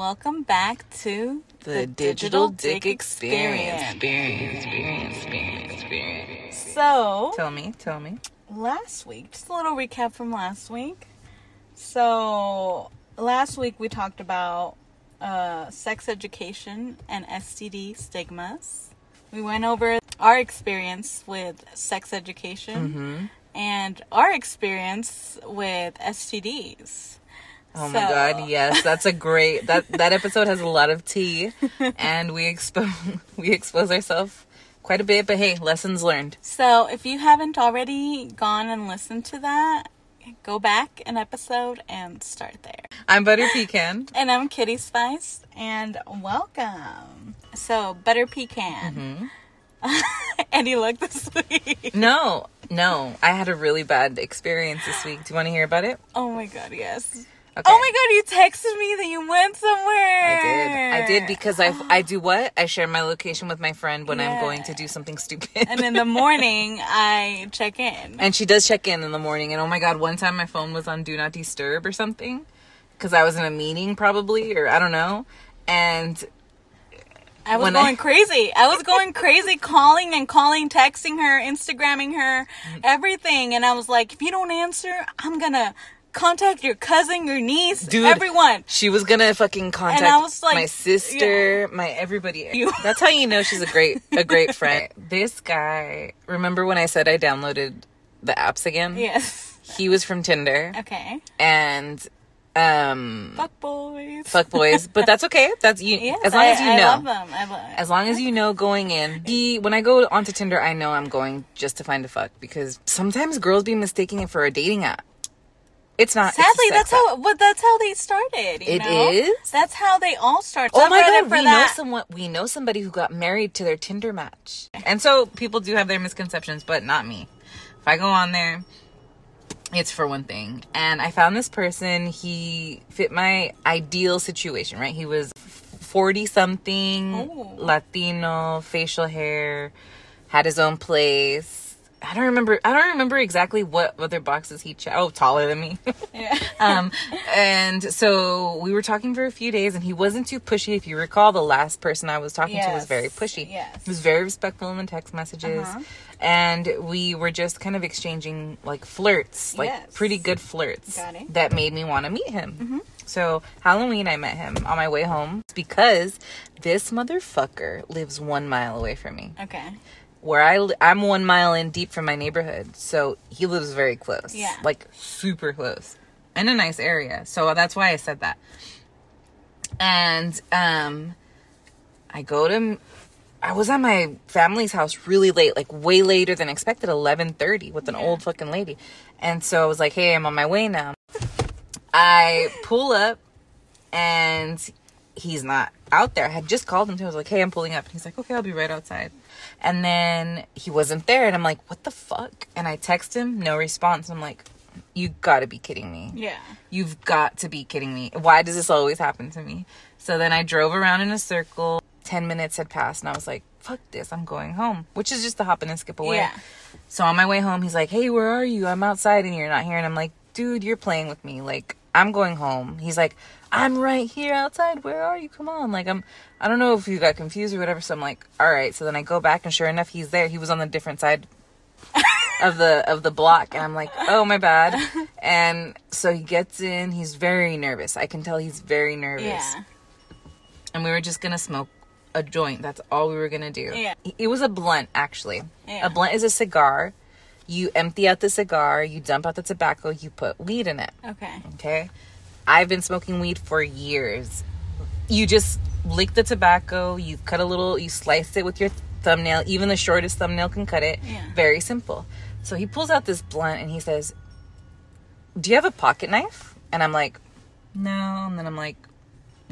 welcome back to The Digital Diq Experience. Experience. Experience, experience, experience. So, Tell me, tell me. last week, just a little recap from last week. So, last week we talked about uh, sex education and STD stigmas. We went over our experience with sex education and our experience with STDs. Oh So- my god, yes, that's a great that that episode has a lot of tea, and we expose we expose ourselves quite a bit. But hey, lessons learned. So, if you haven't already gone and listened to that, go back an episode and start there. I'm Butter Pecan. And I'm Kitty Spice, and welcome. So, Butter Pecan. and you look this week. No, no, I had a really bad experience this week. Do you want to hear about it? Oh my god, yes. Okay. Oh my god, you texted me that you went somewhere. I did. I did because I I do what? I share my location with my friend when I'm going to do something stupid. And in the morning, I check in. And she does check in in the morning. And oh my god, one time my phone was on do not disturb or something because I was in a meeting probably or I don't know. And I was when I- going crazy. I was going crazy calling and calling, texting her, Instagramming her, mm-hmm. everything. And I was like, if you don't answer, I'm going to contact your cousin, your niece, Dude. everyone. she was gonna fucking contact I was like, my sister, my everybody. You- That's how you know she's a great a great friend. this guy, remember when I said I downloaded the apps again? Yes. He was from Tinder Okay. and um Fuck boys. fuck boys, but that's okay. That's you Yes, as long I, as you know I know. love them. I love As long as you know going in. He when I go onto Tinder, I know I'm going just to find a fuck because sometimes girls be mistaking it for a dating app. It's not. Sadly, sex that's how. But that's how they started. You It know? is? That's how they all started. Oh my god, for we know someone we know somebody who got married to their Tinder match. And so people do have their misconceptions, but not me. If I go on there, it's for one thing. And I found this person, he fit my ideal situation, right? He was 40 something, Latino, facial hair, had his own place. I don't remember I don't remember exactly what other boxes he checked. Oh, taller than me. Yeah. um and so we were talking for a few days and he wasn't too pushy if you recall the last person i was talking to was very pushy yes. he was very respectful in the text messages Uh-huh. and we were just kind of exchanging like flirts like Yes. pretty good flirts. Mm-hmm. that made me want to meet him so halloween i met him on my way home because this motherfucker lives one mile away from me Okay. Where I I'm one mile in deep from my neighborhood, so he lives very close. Yeah. like super close, in a nice area. So that's why I said that. And um, I go to. I was at my family's house really late, like way later than expected, eleven thirty, with an Yeah. old fucking lady. And so I was like, "Hey, I'm on my way now." I pull up, and he's not out there. I had just called him too. I was like, "Hey, I'm pulling up." And he's like, "Okay, I'll be right outside." And then he wasn't there, and I'm like, "What the fuck?" And I text him, no response. I'm like, "You got to be kidding me! Yeah. You've got to be kidding me! Why does this always happen to me?" So then I drove around in a circle. Ten minutes had passed, and I was like, "Fuck this! I'm going home," which is just a hop and a skip away. Yeah. So on my way home, he's like, "Hey, where are you? I'm outside and you're not here." And I'm like, "Dude, you're playing with me. Like, I'm going home." He's like, "I'm right here outside. Where are you? Come on." Like, I'm I don't know if you got confused or whatever. So I'm like, "All right." So then I go back and sure enough, he's there. He was on the different side of the of the block and I'm like, "Oh, my bad." And so he gets in. He's very nervous. I can tell he's very nervous. Yeah. And we were just going to smoke a joint. That's all we were going to do. Yeah. It was a blunt actually. Yeah. A blunt is a cigar. You empty out the cigar, you dump out the tobacco, you put weed in it. Okay. Okay? I've been smoking weed for years. You just lick the tobacco, you cut a little, you slice it with your thumbnail. Even the shortest thumbnail can cut it. Yeah. Very simple. So he pulls out this blunt and he says, Do you have a pocket knife? And I'm like, No. And then I'm like,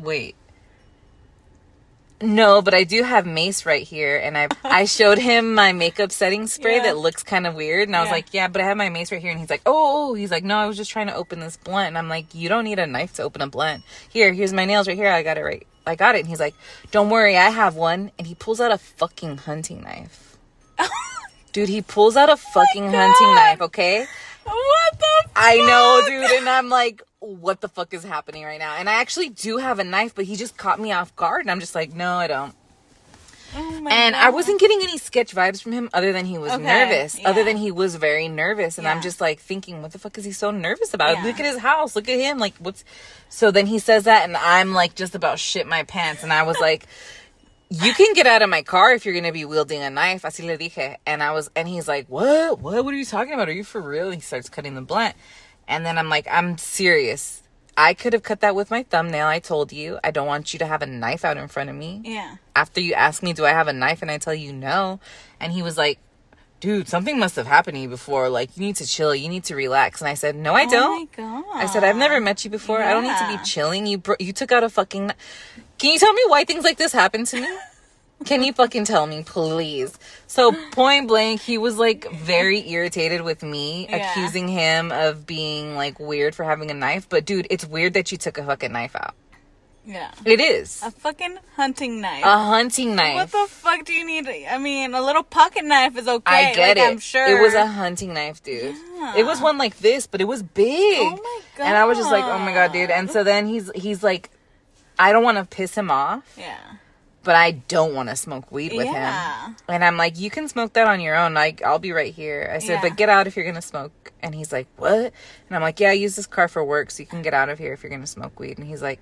Wait. No, but I do have mace right here, and I I showed him my makeup setting spray Yeah. that looks kind of weird, and I was Yeah. like, yeah, but I have my mace right here, and he's like, oh, oh, he's like, no, I was just trying to open this blunt, and I'm like, you don't need a knife to open a blunt. Here, here's my nails right here, I got it right, I got it, and he's like, don't worry, I have one, and he pulls out a fucking hunting knife. Dude, he pulls out a oh fucking hunting knife, okay? What the? I know, dude, and I'm like, what the fuck is happening right now? And I actually do have a knife, but he just caught me off guard. And I'm just like, no, I don't. Oh And God. I wasn't getting any sketch vibes from him other than he was Okay, nervous. Other than he was very nervous. And I'm just like thinking, what the fuck is he so nervous about? Yeah. Look at his house. Look at him. Like, what's. So then he says that, and I'm like just about shit my pants. And I was like, you can get out of my car if you're gonna be wielding a knife. Así le dije. And I was, and he's like, what? What? What are you talking about? Are you for real? And he starts cutting the blunt. And then I'm like, I'm serious. I could have cut that with my thumbnail. I told you. I don't want you to have a knife out in front of me Yeah. after you ask me, do I have a knife? And I tell you no. And he was like, dude, something must have happened to you before. Like, you need to chill. You need to relax. And I said, no, I Oh don't. my God. I said, I've never met you before. I don't need to be chilling. You bro- you took out a fucking. Can you tell me why things like this happen to me? Can you fucking tell me, please? So point blank, he was like very irritated with me, Yeah. accusing him of being like weird for having a knife. But dude, it's weird that you took a fucking knife out. Yeah. It is A fucking hunting knife. a hunting knife. What the fuck do you need? I mean, a little pocket knife is okay. I get like, it. I'm sure. It was a hunting knife, dude. It was one like this, but it was big. Oh my god. And I was just like, oh my god, dude. And so then he's he's like, I don't want to piss him off, Yeah. But I don't want to smoke weed with Yeah. him. And I'm like, you can smoke that on your own. Like, I'll be right here. I said, Yeah. but get out if you're gonna smoke. And he's like, what? And I'm like, yeah, I use this car for work, so you can get out of here if you're gonna smoke weed. And he's like,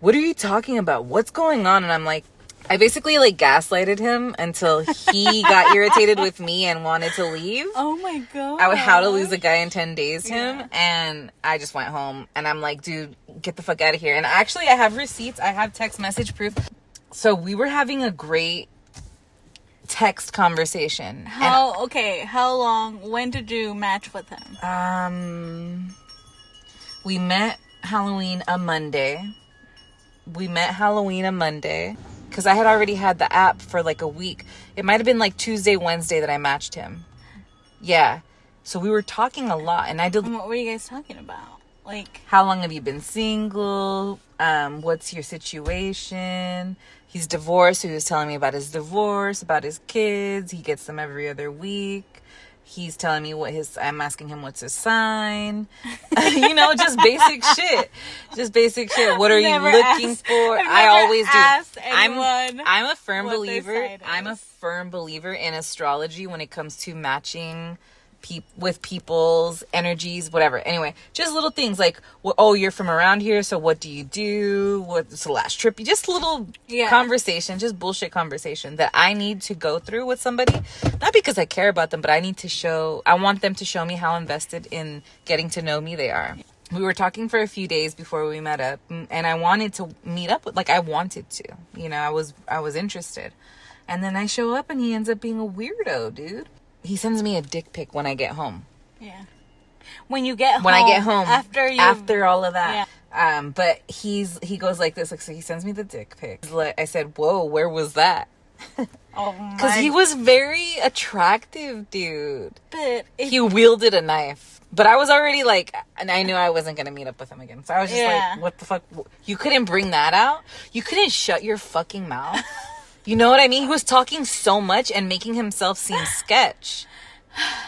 what are you talking about? What's going on? And I'm like. I basically like gaslighted him until he got irritated with me and wanted to leave. Oh my god. I would how to lose a guy in 10 days him Yeah. and I just went home and I'm like, dude, get the fuck out of here. And actually I have receipts, I have text message proof. So we were having a great text conversation. How okay? How long? When did you match with him? Um we met Halloween a Monday. We met Halloween a Monday cuz I had already had the app for like a week. It might have been like Tuesday, Wednesday that I matched him. Yeah. So we were talking a lot and I did What were you guys talking about? Like, how long have you been single um what's your situation he's divorced. So he was telling me about his divorce about his kids. He gets them every other week. He's telling me what his i'm asking him what's his sign. You know just basic shit. Just basic shit. What are you looking asked- for? I always do. i'm i'm a firm believer. i'm a firm believer in astrology when it comes to matching peop with people's energies, whatever. Anyway, just little things like, well, oh, you're from around here, so what do you do? What's the last trip? Just little Yeah. conversation, just bullshit conversation that I need to go through with somebody. Not because I care about them, but I need to show, I want them to show me how invested in getting to know me they are. We were talking for a few days before we met up, and I wanted to meet up with, like, I wanted to, you know, I was, I was interested. And then I show up and he ends up being a weirdo, dude. He sends me a dick pic when I get home. yeah. When you get When I get home after you after all of that. Um, but he's he goes like this, like so he sends me the dick pic. I said, "Whoa, where was that?" oh my god. Because he was very attractive, dude. but if, He wielded a knife, but I was already like, and I knew I wasn't gonna meet up with him again. So I was just Yeah. like, "What the fuck? You couldn't bring that out. You couldn't shut your fucking mouth." You know what I mean? He was talking so much and making himself seem sketch.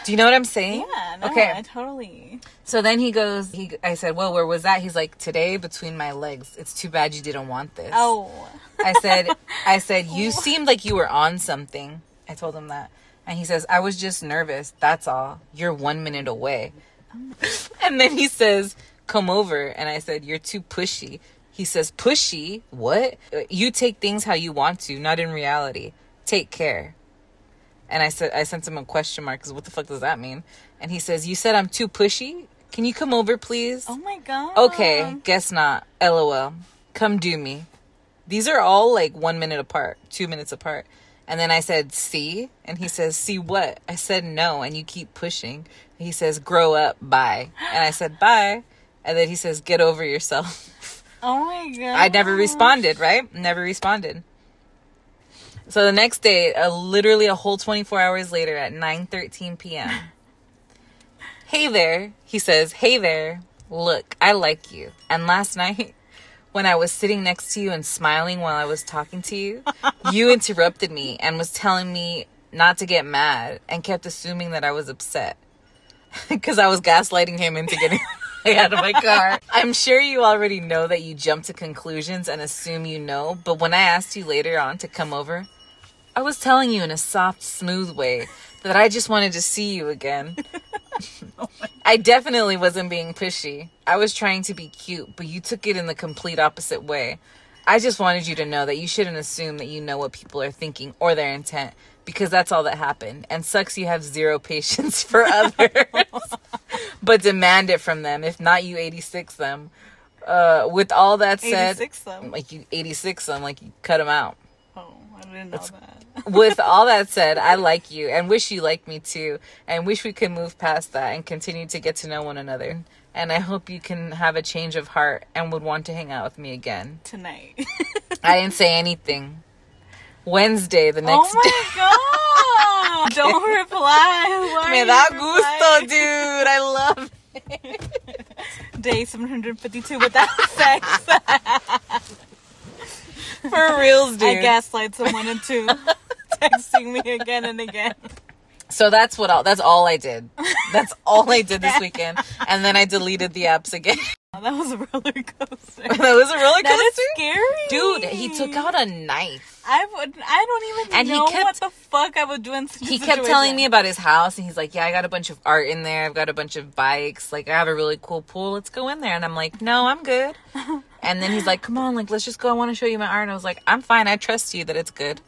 Do you know what I'm saying? yeah, no, okay. I totally. So then he goes. He. I said, "Well, where was that?" He's like, "Today, between my legs. It's too bad you didn't want this." Oh, I said, "I said you seemed like you were on something." I told him that, and he says, "I was just nervous. That's all. You're one minute away." Oh and then he says, "Come over." And I said, "You're too pushy." He says, "Pushy? What? You take things how you want to, not in reality. Take care." And I said, I sent him a question mark because what the fuck does that mean? And he says, "You said I'm too pushy. Can you come over, please?" oh my god. Okay, guess not. LOL. Come do me. These are all like one minute apart, two minutes apart. And then I said, see? And he says, see what? I said, no. And you keep pushing. He says, grow up. Bye. And I said, bye. And then he says, get over yourself. Oh my god. I never responded, right? Never responded. So the next day, uh, literally a whole 24 hours later at 9:13 p.m. hey there, he says, "Hey there. Look, I like you." And last night when I was sitting next to you and smiling while I was talking to you, you interrupted me and was telling me not to get mad and kept assuming that I was upset. Cuz I was gaslighting him into getting out of my car. I'm sure you already know that you jump to conclusions and assume you know, but when I asked you later on to come over, I was telling you in a soft, smooth way that I just wanted to see you again. Oh I definitely wasn't being pushy. I was trying to be cute, but you took it in the complete opposite way. I just wanted you to know that you shouldn't assume that you know what people are thinking or their intent because that's all that happened. And sucks you have zero patience for others, but demand it from them. If not, you 86 them. Uh, with all that said, 86 them. like you 86 them, like you cut them out. Oh, I didn't know that. with all that said, I like you and wish you liked me too, and wish we could move past that and continue to get to know one another. And I hope you can have a change of heart and would want to hang out with me again. Tonight. I didn't say anything. Wednesday, the oh next oh day. my god! Don't reply. Why Me da gusto, dude. I love Day 752 without sex. for reals, dude. I gaslight someone into texting me again and again. So that's what all that's all I did. That's all I did this weekend. And then I deleted the apps again. Oh, that was a roller coaster. that was a roller That is coaster. scary. Dude, he took out a knife. I would. I don't even And he know kept- what the fuck I would do in such he kept telling me about his house and he's like yeah i got a bunch of art in there i've got a bunch of bikes like i have a really cool pool let's go in there and i'm like no i'm good and then he's like come on like let's just go i want to show you my art and i was like i'm fine i trust you that it's good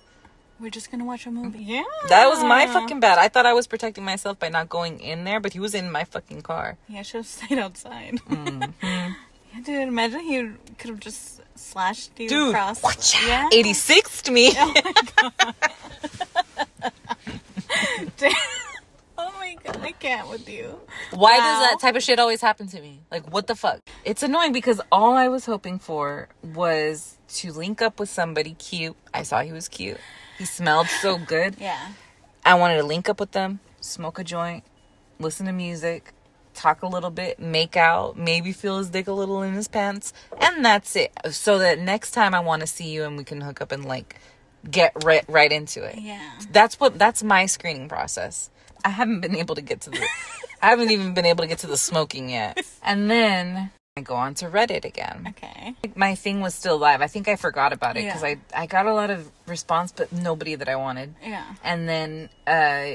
We're just gonna watch a movie. Yeah. that was my fucking bad i thought i was protecting myself by not going in there but he was in my fucking car Yeah, I should have stayed outside. Mm-hmm. yeah, dude. Imagine he could have just slashed you dude across. whatcha, Yeah. 86 to me Damn. oh my god, I can't with you. Why Wow. does that type of shit always happen to me? Like, what the fuck? It's annoying because all I was hoping for was to link up with somebody cute. I saw he was cute. He smelled so good. Yeah. I wanted to link up with them, smoke a joint, listen to music, talk a little bit, make out, maybe feel his dick a little in his pants, and that's it. So that next time I want to see you and we can hook up and like get right right into it. Yeah. That's what that's my screening process. I haven't been able to get to the I haven't even been able to get to the smoking yet. And then I go on to Reddit again. Okay. My thing was still live. I think I forgot about it because Yeah. I I got a lot of response but nobody that I wanted. Yeah. And then uh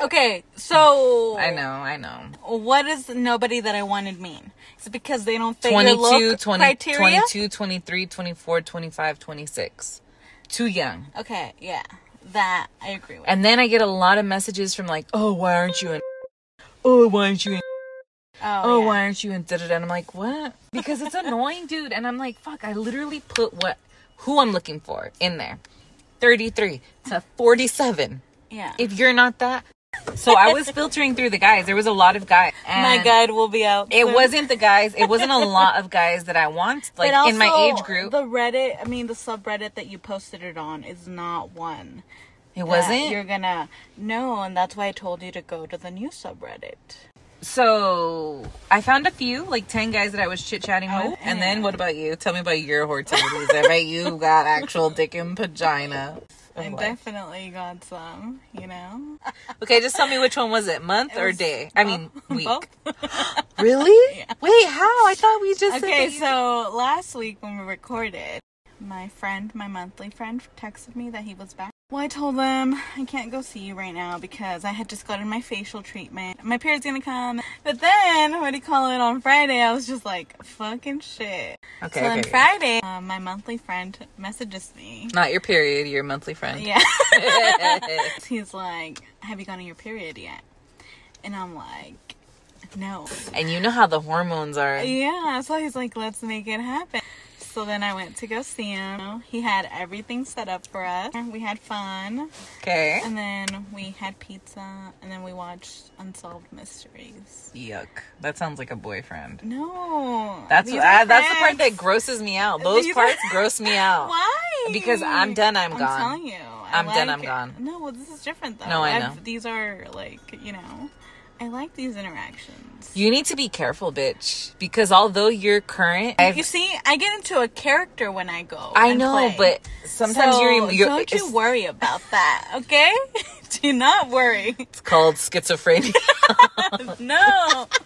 Okay. So I know, I know. What does nobody that I wanted mean? Is it because they don't fit your 22, look 20, criteria? 22, 23, 24, 25, 26. Too young. Okay. Yeah. That I agree with. And then I get a lot of messages from like, "Oh, why aren't you in Oh, why aren't you in oh. oh, yeah. why aren't you in da da da? And I'm like, what? Because it's annoying, dude. And I'm like, fuck, I literally put what, who I'm looking for in there. 33 to 47. Yeah. If you're not that. So I was filtering through the guys. There was a lot of guys. my guide will be out. It wasn't the guys. It wasn't a lot of guys that I want, like But in my age group. The Reddit, I mean, the subreddit that you posted it on is not one. it wasn't. You're gonna no, and that's why I told you to go to the new subreddit. So I found a few, like ten guys that I was chit chatting Oh, with. And yeah. then what about you? Tell me about your hortibilities. I bet you got actual dick and vagina. I life. definitely got some, you know. Okay, just tell me which one was it, month It or day? I mean, week. Both. Really? Wait, how? I thought we just Okay, so last week when we recorded, my friend, my monthly friend, texted me that he was back. Well, I told them I can't go see you right now because I had just gotten my facial treatment. My period's gonna come. But then, what do you call it, on Friday, I was just like, fucking shit. Okay, so okay. Friday, uh, my monthly friend messages me. not your period, your monthly friend. Yeah. He's like, have you gotten your period yet? And I'm like, no. and you know how the hormones are. Yeah, so he's like, let's make it happen. So then I went to go see him. He had everything set up for us. We had fun. Okay. And then we had pizza. And then we watched Unsolved Mysteries. Yuck. That sounds like a boyfriend. No. That's these uh, are that's the part that grosses me out. Those These are- parts gross me out. Why? Because I'm done, I'm gone. I'm telling you. I I'm done, I'm gone. No, well, this is different though. No, I I've- know. These are like, you know, I like these interactions. You need to be careful, bitch. Because although you're current, I've, You see, I get into a character when I go. I know, play. but sometimes So, you're, you're don't you worry about that, okay? Do not worry. it's called schizophrenia. No.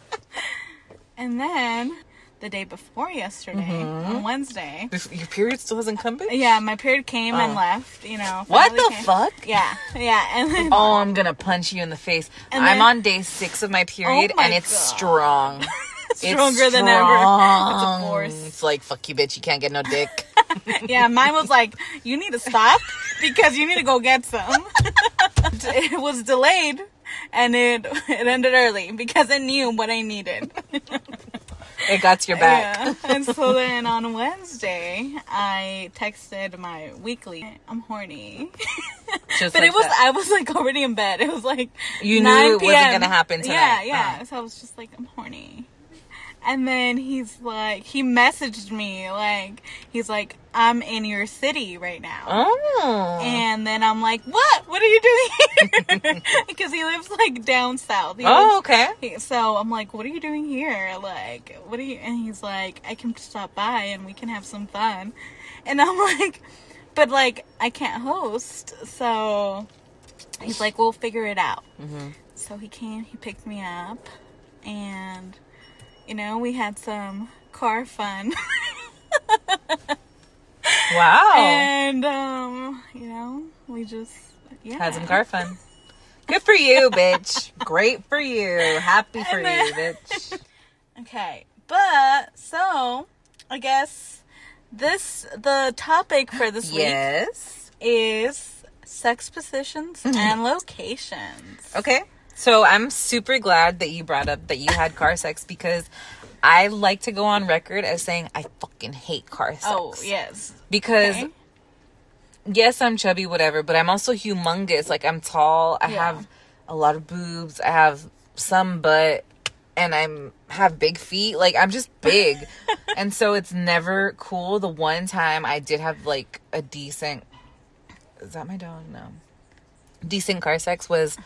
And then the day before yesterday, Mm-hmm. on Wednesday, Your period still hasn't come, bitch? yeah, my period came and Oh. left. You know. What the came. fuck? Yeah, yeah, and then Oh, I'm gonna punch you in the face. And I'm then- on day six of my period, my and it's God. strong. It's stronger than ever. It's a force. It's like fuck you, bitch. You can't get no dick. yeah, mine was like, you need to stop because you need to go get some. it was delayed and it it ended early because it knew what I needed. It got to your back. Yeah. And so then on Wednesday, I texted my weekly, I'm horny. Just But like it was, that. I was like already in bed. It was like You 9 knew it wasn't gonna happen Yeah, tonight. yeah. Uh. So I was just like, I'm horny. And then he's like, he messaged me like, he's like, I'm in your city right now. Oh. And then I'm like, what? What are you doing here? because he lives like down south. He oh, lives- okay. so I'm like, what are you doing here? Like, what are you? And he's like, I can stop by and we can have some fun. And I'm like, but like, I can't host. So he's like, we'll figure it out. Mhm. So he came, he picked me up, and you know, we had some car fun. Wow. and um, you know, we just yeah. Had some car fun. Good for you, bitch. Great for you. Happy for And you, bitch. Okay, but so I guess this the topic for this week Yes. is sex positions Mm-hmm. and locations. Okay. So I'm super glad that you brought up that you had car sex because I like to go on record as saying I fucking hate car oh, sex. Oh yes. Because Okay. yes, I'm chubby, whatever, but I'm also humongous. Like I'm tall. I Yeah. have a lot of boobs. I have some butt, and I'm have big feet. Like I'm just big, and so it's never cool. The one time I did have like a decent. Is that my dog? No. Decent car sex was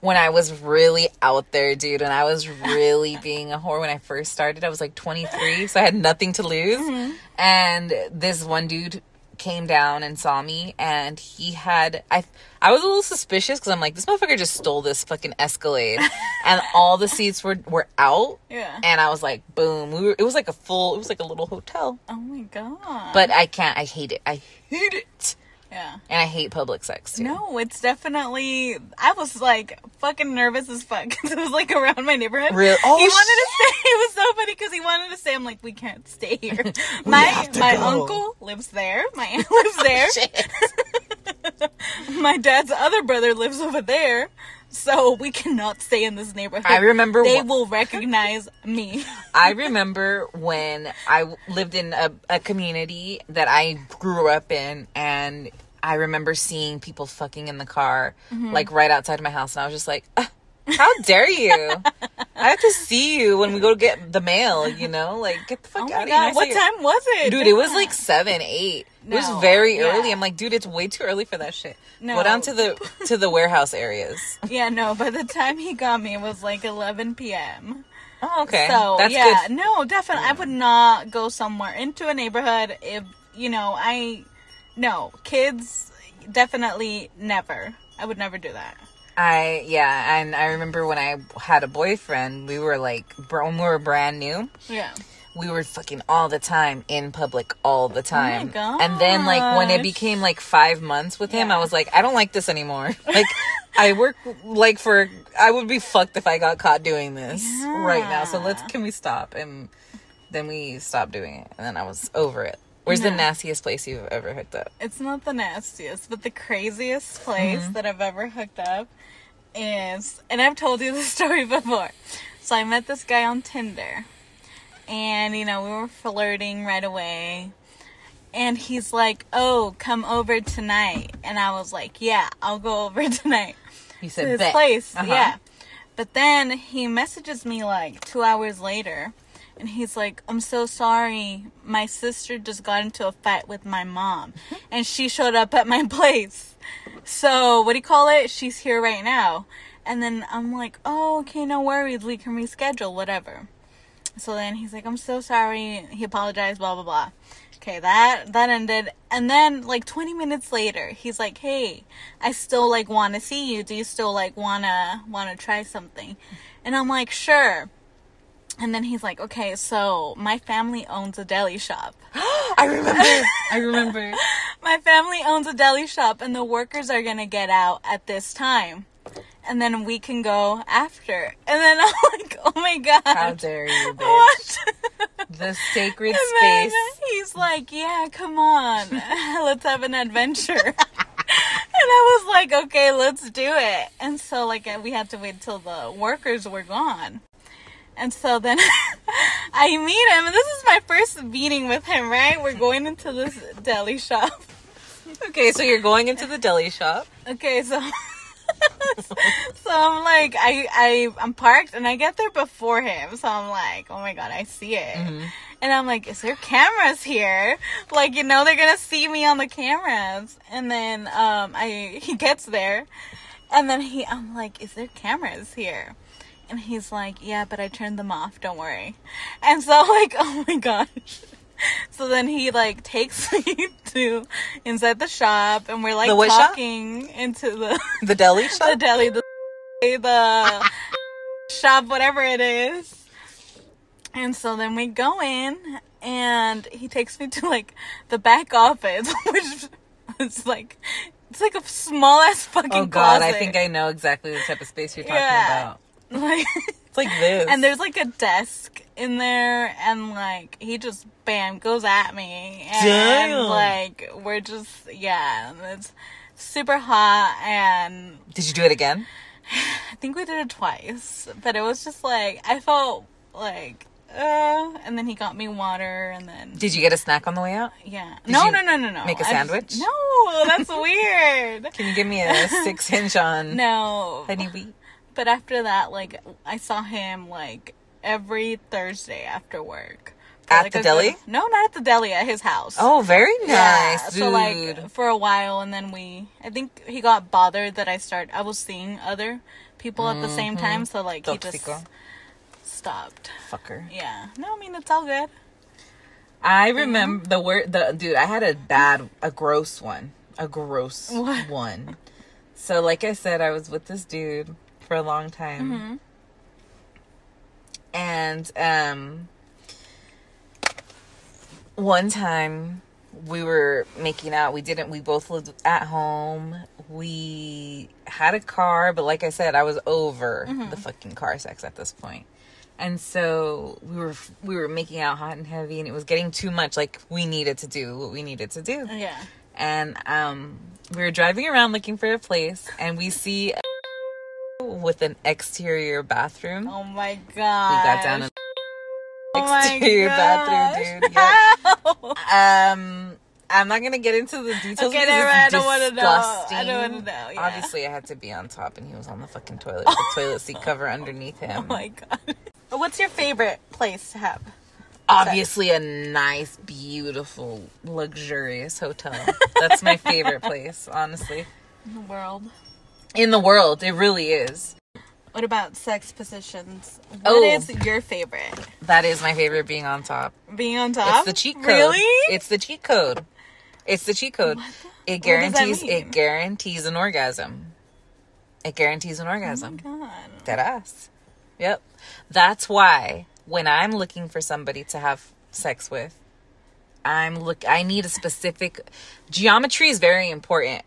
when I was really out there, dude, and I was really being a whore when I first started. I was like 23, so I had nothing to lose. Mm-hmm. And this one dude came down and saw me, and he had I I was a little suspicious because I'm like, this motherfucker just stole this fucking Escalade, and all the seats were were out. Yeah. And I was like, boom. We were. It was like a full. It was like a little hotel. Oh my god. But I can't. I hate it. I hate it. Yeah. And I hate public sex too. No, it's definitely. I was like fucking nervous as fuck because it was like around my neighborhood. Real- oh, he wanted to stay. It was so funny because he wanted to stay. I'm like, we can't stay here. my my go. uncle lives there. My aunt lives oh, there. Shit. my dad's other brother lives over there. So we cannot stay in this neighborhood. I remember they wh- will recognize me. I remember when I lived in a, a community that I grew up in, and I remember seeing people fucking in the car, Mm-hmm. like right outside my house, and I was just like, "Ah, "How dare you? I have to see you when we go to get the mail. You know, like get the fuck Oh out my of here." God, what your- time was it? Dude, it was like seven, eight. It was very yeah. early. I'm like, dude, it's way too early for that shit. No. Go down to the to the warehouse areas. Yeah, no. By the time he got me, it was like 11 p.m. Oh, okay. So That's yeah, good. no, definitely. I would not go somewhere into a neighborhood if you know I. No, kids, definitely never. I would never do that. I yeah, and I remember when I had a boyfriend, we were like when we were brand new, Yeah. we were fucking all the time in public all the time. Oh And then like when it became like 5 months with him, Yeah. I was like I don't like this anymore. Like I work like for I would be fucked if I got caught doing this right now. So let's can we stop? And then we stopped doing it. And then I was over it. Where's the nastiest place you've ever hooked up? It's not the nastiest, but the craziest place Mm-hmm. that I've ever hooked up is, and I've told you this story before. So I met this guy on Tinder, and you know we were flirting right away, and he's like, "Oh, come over tonight," and I was like, "Yeah, I'll go over tonight." To said his bet. place. Uh-huh. Yeah. But then he messages me like two hours later and he's like, I'm so sorry. My sister just got into a fight with my mom and she showed up at my place. So, what do you call it? She's here right now. And then I'm like, oh, okay, no worries. We can reschedule, whatever. So then he's like, I'm so sorry. He apologized, blah, blah, blah. Okay, that that ended. And then like 20 minutes later, he's like, "Hey, I still like want to see you. Do you still like want to want to try something?" And I'm like, "Sure." And then he's like, okay, so my family owns a deli shop. I remember. I remember. My family owns a deli shop, and the workers are gonna get out at this time. And then we can go after. And then I'm like, oh my god. How dare you, bitch? What? The sacred And then space. he's like, yeah, come on. let's have an adventure. and I was like, okay, let's do it. And so, like, we had to wait till the workers were gone. And so then I meet him, and this is my first meeting with him, right? We're going into this deli shop. Okay, so you're going into the deli shop. Okay, so so I'm like, I I I'm parked, and I get there before him. So I'm like, oh my god, I see it. And I'm like, is there cameras here? Like, you know, they're gonna see me on the cameras. And then um, I he gets there, and then he, I'm like, is there cameras here? And he's like, yeah, but I turned them off. Don't worry. And so like, oh my gosh. So then he like takes me to inside the shop, and we're like The what shop? talking into the The deli shop, the deli, the the shop, whatever it is. And so then we go in, and he takes me to like the back office, which is like it's like a small ass oh fucking Oh god, closet. I think I know exactly the type of space you're talking Yeah. about. like. It's like this. And there's like a desk in there, and like he just bam goes at me, and Damn. like we're just yeah, it's super hot, and Did you do it again? I think we did it twice, but it was just like I felt like uh, and then he got me water, and then Did you get a snack on the way out? yeah, Did no, no, no, no, no, make a sandwich? no, that's weird. Can you give me a six hinge on No, honey wheat? But after that, like I saw him like every Thursday after work. At like, the deli? good- no, not at the deli. At his house. Oh, very nice, yeah. dude. So like for a while, and then we. I think he got bothered that I start. I was seeing other people at the same mm-hmm. time, so like he just stopped. Fucker. Yeah. No, I mean it's all good. I remember the word the dude. I had a bad, a gross one, a gross What? one. So, like I said, I was with this dude for a long time, Mm-hmm. and um, one time we were making out. We didn't. We both lived at home. We had a car, but like I said, I was over Mm-hmm. the fucking car sex at this point. And so we were we were making out hot and heavy, and it was getting too much. Like we needed to do what we needed to do. Yeah. And um, we were driving around looking for a place, and we see a with an exterior bathroom. Oh my god. we got down an Oh exterior bathroom, dude. Um, I'm not gonna get into the details. Okay, because never it's. I don't wanna know. disgusting. I don't wanna know, yeah. Obviously, I had to be on top, and he was on the fucking toilet. with The toilet seat cover underneath him. Oh him. my god. What's your favorite place to have? Obviously, a nice, beautiful, luxurious hotel. That's my favorite place, honestly. In the world. In the world, it really is. What about sex positions? What Oh. is your favorite? That is my favorite. Being on top. Being on top? It's the cheat code. Really? It's the cheat code. It's the cheat code. It does that guarantees. It guarantees an orgasm. It guarantees an orgasm. Oh God. Dead ass. Yep. That's why when I'm looking for somebody to have sex with, I'm look. I need a specific geometry is very important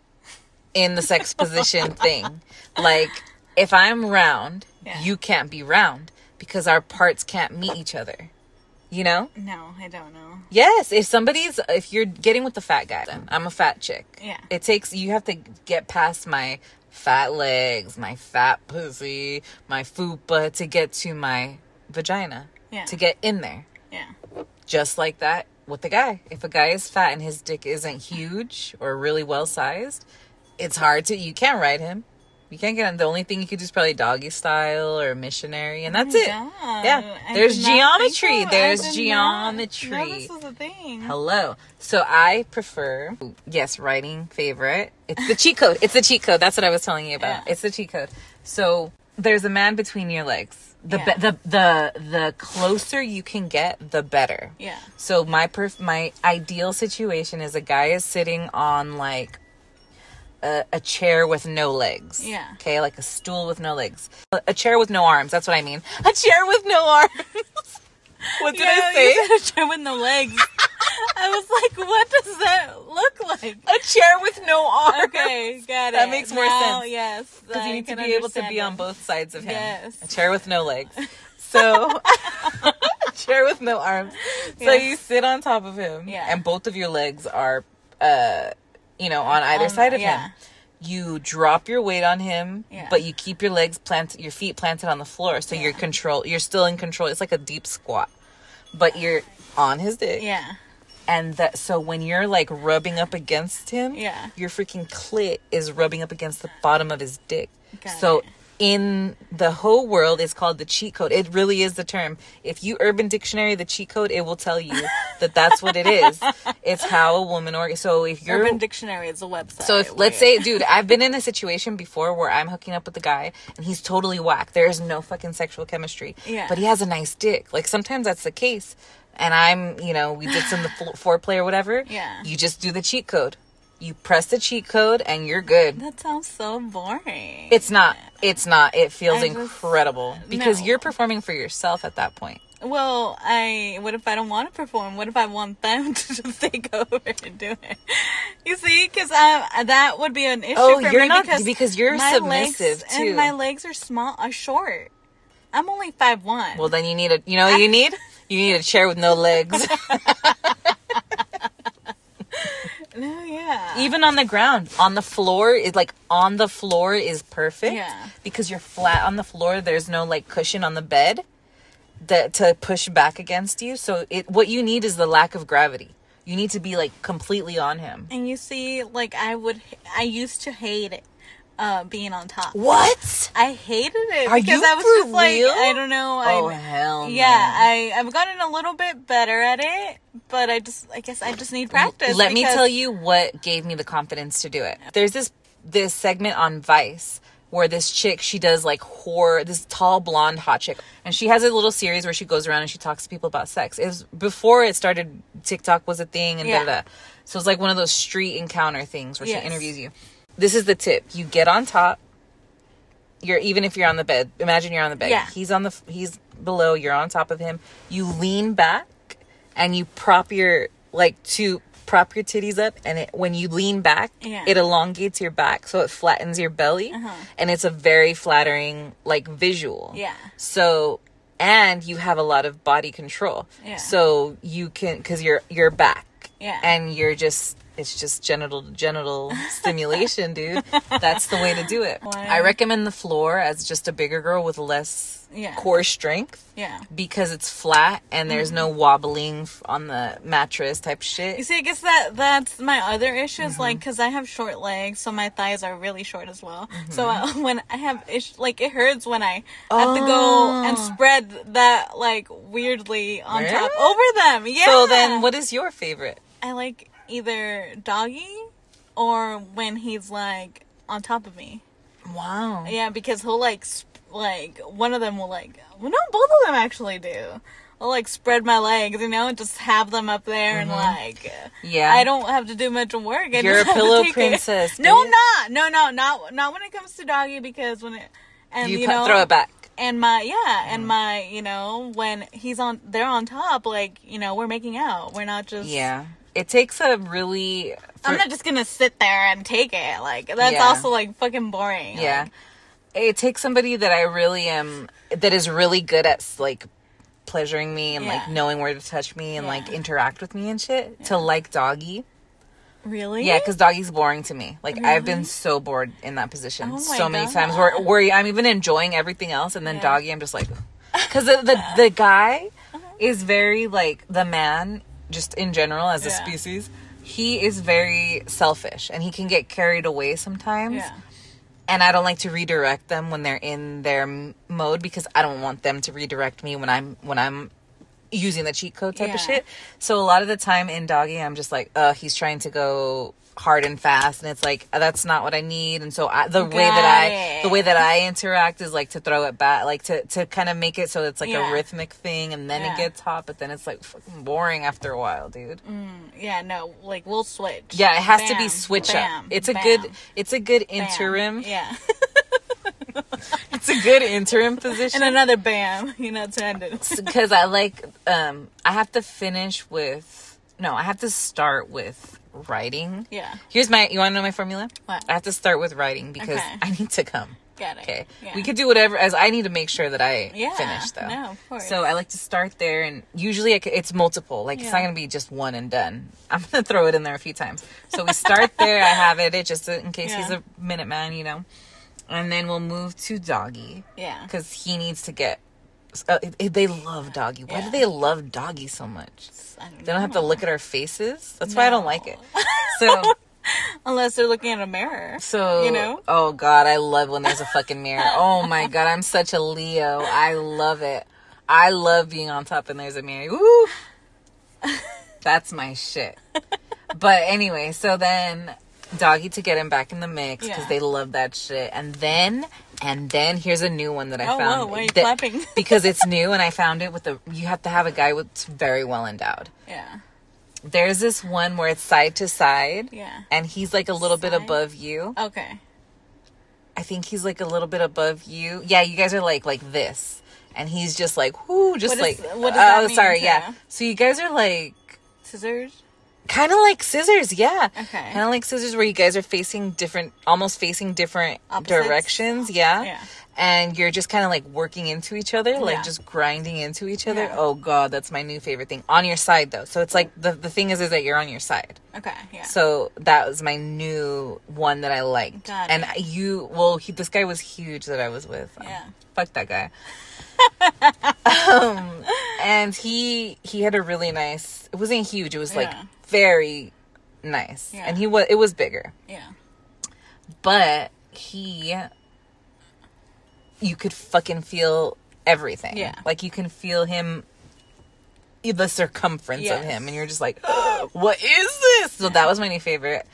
in the sex position thing. Like if I'm round, Yeah. you can't be round because our parts can't meet each other. You know? No, I don't know. Yes, if somebody's if you're getting with the fat guy, then I'm a fat chick. Yeah. It takes you have to get past my fat legs, my fat pussy, my fupa to get to my vagina. Yeah. To get in there. Yeah. Just like that with the guy. If a guy is fat and his dick isn't huge or really well sized, it's hard to you can't ride him. You can't get on. The only thing you could do is probably doggy style or missionary, and oh that's it. God, Yeah. I There's did not think geometry. There's not geometry. this was a thing. Hello. So I prefer, yes, writing favorite. It's the cheat code. It's the cheat code. That's what I was telling you about. Yeah. It's the cheat code. So there's a man between your legs. The Yeah. be- the the the closer you can get, the better. Yeah. So my perf- my ideal situation is a guy is sitting on like a, a chair with no legs. Yeah. Okay, like a stool with no legs. A, chair with no arms. That's what I mean. A chair with no arms. what did Yeah, I say? A chair with no legs. I was like, what does that look like? A chair with no arms. Okay, got it. That makes more Now, sense. Yes, Because you need to be able to be on both sides of him. Yes. A chair with no legs. So, a chair with no arms. So Yes. you sit on top of him, Yeah. and both of your legs are, uh, you know, on either On- side of yeah. him. You drop your weight on him, Yeah. but you keep your legs planted, your feet planted on the floor, so you're control. You're still in control. It's like a deep squat, but you're on his dick. Yeah, And that so when you're like rubbing up against him, Yeah. your freaking clit is rubbing up against the bottom of his dick. Got so it. In the whole world is called the cheat code. It really is the term. If you urban dictionary the cheat code, it will tell you that that's what it is. It's how a woman or so if you're Urban Dictionary is a website. so if let's say, dude, I've been in a situation before where I'm hooking up with a guy and he's totally whack. There is no fucking sexual chemistry. Yeah. But he has a nice dick. Like sometimes that's the case. And I'm, you know, we did some fo- foreplay or whatever. Yeah. You just do the cheat code. You press the cheat code and you're good. that sounds so boring. It's not. It's not. It feels just- incredible because no. you're performing for yourself at that point. well, I. What if I don't want to perform? What if I want them to just take over and do it? You see, because um, that would be an issue Oh, for you're me not- because because you're my submissive, legs, too. and my legs are small, are short. I'm only five one. Well, then you need a. You know what you need? You need a chair with no legs. no, yeah. even on the ground on the floor is like on the floor is perfect Yeah. because you're flat on the floor there's no like cushion on the bed that to push back against you so it what you need is the lack of gravity you need to be like completely on him And you see, like I would, I used to hate it, uh, being on top. what I hated it Are because you I was for just like, real? I don't know. oh I, hell yeah, no. I I've gotten a little bit better at it, but I just, I guess, I just need practice. Let me tell you what gave me the confidence to do it. There's this this segment on Vice where this chick she does like horror this tall blonde hot chick and she has a little series where she goes around and she talks to people about sex. It was before it started TikTok was a thing and Yeah. da da. da. So it's like one of those street encounter things where Yes. she interviews you. This is the tip. You get on top. You're even if you're on the bed. Imagine you're on the bed. Yeah. He's on the he's below, you're on top of him. You lean back and you prop your like to prop your titties up and it when you lean back Yeah. it elongates your back so it flattens your belly Uh-huh. and it's a very flattering like visual Yeah. so and you have a lot of body control Yeah. so you can because you're you're back Yeah. and you're just it's just genital to genital stimulation dude that's the way to do it Wow. i recommend the floor as just a bigger girl with less Yeah. core strength Yeah. because it's flat and there's no wobbling on the mattress type shit. You see, I guess that that's my other issue is Mm-hmm. like because I have short legs, so my thighs are really short as well. Mm-hmm. So uh, when I have ish, like it hurts when I have to go and Oh. spread that like weirdly on top over them. Yeah. So then, what is your favorite? I like either doggy or when he's like on top of me. Wow. Yeah, because he'll like sp- like one of them will like well no both of them actually do. I'll like spread my legs, you know, and just have them up there and like Mm-hmm. Yeah. I don't have to do much work. I You're a pillow princess, No, dude. not. No, no, not not when it comes to doggy because when it and you you, know throw it back. and my yeah Mm. and my you know when he's on they're on top like you know we're making out we're not just Yeah. It takes a really. I'm not just gonna sit there and take it like that's Yeah. also like fucking boring Yeah. like, It takes somebody that I really am, that is really good at like pleasuring me and like knowing where to touch me and like interact with me and shit to like doggy. really Yeah, because doggy's boring to me. Like I've been so bored in that position Oh so many God. times where where I'm even enjoying everything else, and then Yeah. doggy, I'm just like, because the, the the guy Uh-huh. is very like the man, just in general as a Yeah. species. He is very selfish, and he can get carried away sometimes. yeah And I don't like to redirect them when they're in their m- mode because I don't want them to redirect me when I'm when I'm using the cheat code type of shit. So a lot of the time in doggy, I'm just like, uh, he's trying to go hard and fast, and it's like uh, that's not what I need. And so I, the way that I it. the way that I interact is like to throw it back, like to to kind of make it so it's like Yeah. a rhythmic thing, and then Yeah. it gets hot, but then it's like fucking boring after a while, dude. Yeah, no, like we'll switch. Yeah, it has to be switch bam, up. It's a bam, good it's a good bam. interim. Yeah. It's a good interim position. and another bam, you know, to end it. because I like um I have to finish with no, I have to start with writing. Yeah. Here's my you want to know my formula? What? I have to start with writing because Okay. I need to come. Got it. Okay. Yeah. We could do whatever as I need to make sure that I Yeah, finish though. no, of course. So I like to start there and usually it's multiple. Like it's not going to be just one and done. I'm going to throw it in there a few times. So we start there, I have it, it just in case he's a minute man, you know. And then we'll move to doggy Yeah. because he needs to get. Uh, they love doggy. Why Yeah. do they love doggy so much? Don't They don't have to look at our faces. That's why I don't like it. So, Unless they're looking at a mirror. so You know? Oh God, I love when there's a fucking mirror. Oh my God, I'm such a Leo. I love it. I love being on top and there's a mirror. Woo! That's my shit. But anyway, so then doggy to get him back in the mix because Yeah. they love that shit. And then, and then here's a new one that I Oh, found. whoa, why are you that- clapping? because it's new and I found it with a. You have to have a guy with very well endowed. Yeah. There's this one where it's side to side. Yeah. And he's like a little bit above you. Okay. I think he's like a little bit above you. Yeah, you guys are like like this, and he's just like whoo, just What is- like what does oh, that oh, mean sorry, to- yeah. So you guys are like Scissors. Kind of like scissors, yeah. Okay. Kind of like scissors, where you guys are facing different, almost facing different Opposites? directions, yeah. Yeah. And you're just kind of like working into each other, like Yeah. just grinding into each other. Yeah. Oh god, that's my new favorite thing. On your side though, so it's like the the thing is is that you're on your side. Okay. Yeah. So that was my new one that I liked. Got and you, well, he, this guy was huge that I was with. Um, Yeah. Fuck that guy. um, and he he had a really nice. It wasn't huge. It was like Yeah. Very nice, Yeah. and he was it was bigger, yeah. but he. You could fucking feel everything. Yeah. Like you can feel him the circumference of him and you're just like what is this so that was my new favorite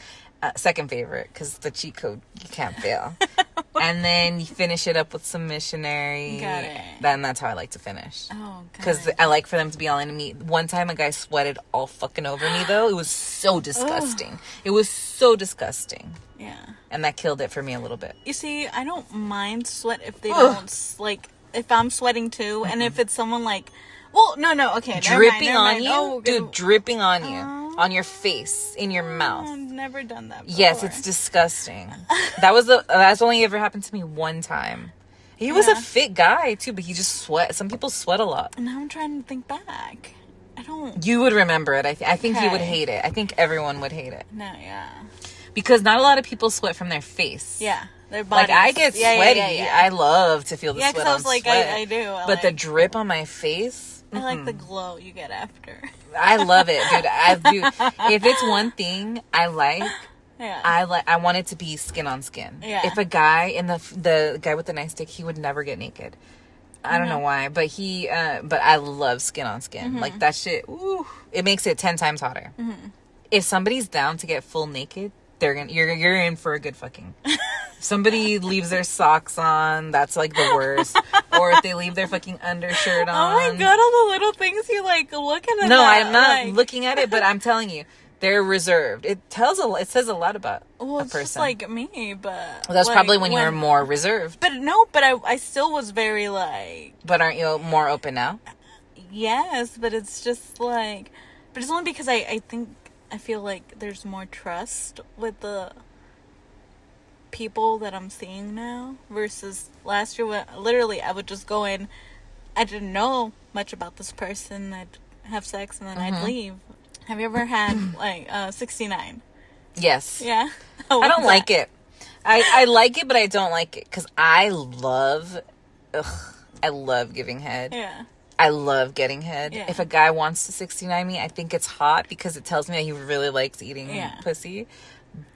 uh, second favorite because the cheat code you can't fail and then you finish it up with some missionary Got it. then that's how i like to finish. Oh. because i like for them to be all into me. One time a guy sweated all fucking over me though. It was so disgusting. It was so disgusting. Yeah. and that killed it for me a little bit. You see, I don't mind sweat if they don't like if I'm sweating too, and if it's someone like, well, no, no, okay, mind, dripping never on mind. you Oh, dude good. dripping on you Oh. on your face in your oh, mouth I've never done that. Before. Yes, it's disgusting. That was the that's only ever happened to me one time. He was a fit guy too, but he just sweat. Some people sweat a lot. And now I'm trying to think back. I don't. You would remember it. I, th- I think you would hate it. I think everyone would hate it No, yeah, because not a lot of people sweat from their face. yeah. Their Like. I get Yeah, yeah, sweaty. Yeah, yeah. I love to feel the Yeah, sweat I on was like. I- I do. I but the drip on my face, I like the glow you get after. I love it, dude. I do. If it's one thing I like, yeah. I like. I want it to be skin on skin. Yeah. If a guy and the the guy with the nice dick, he would never get naked. I don't know Mm-hmm. why, but he. uh But I love skin on skin. Like that shit. Ooh, it makes it ten times hotter. Mm-hmm. If somebody's down to get full naked, they're gonna. You're you're in for a good fucking. Somebody leaves their socks on, that's like the worst. or if they leave their fucking undershirt on. oh my god, all the little things you like look at. No, that, I'm not like- looking at it, but I'm telling you, they're reserved. It tells a. It says a lot about Well, a person. like me, but Well, that's like, probably when, you were more reserved. But no, but I I still was very like But aren't you more open now? yes, but it's just like, but it's only because I I think I feel like there's more trust with the people that I'm seeing now versus last year. When literally I would just go in, I didn't know much about this person. I'd have sex and then Mm-hmm. I'd leave. Have you ever had like uh 69? Yes. Yeah, I don't like it. I, I like it, but I don't like it because I love, ugh, I love giving head. Yeah, I love getting head. Yeah. If a guy wants to 69 me, I think it's hot because it tells me that he really likes eating Yeah. pussy.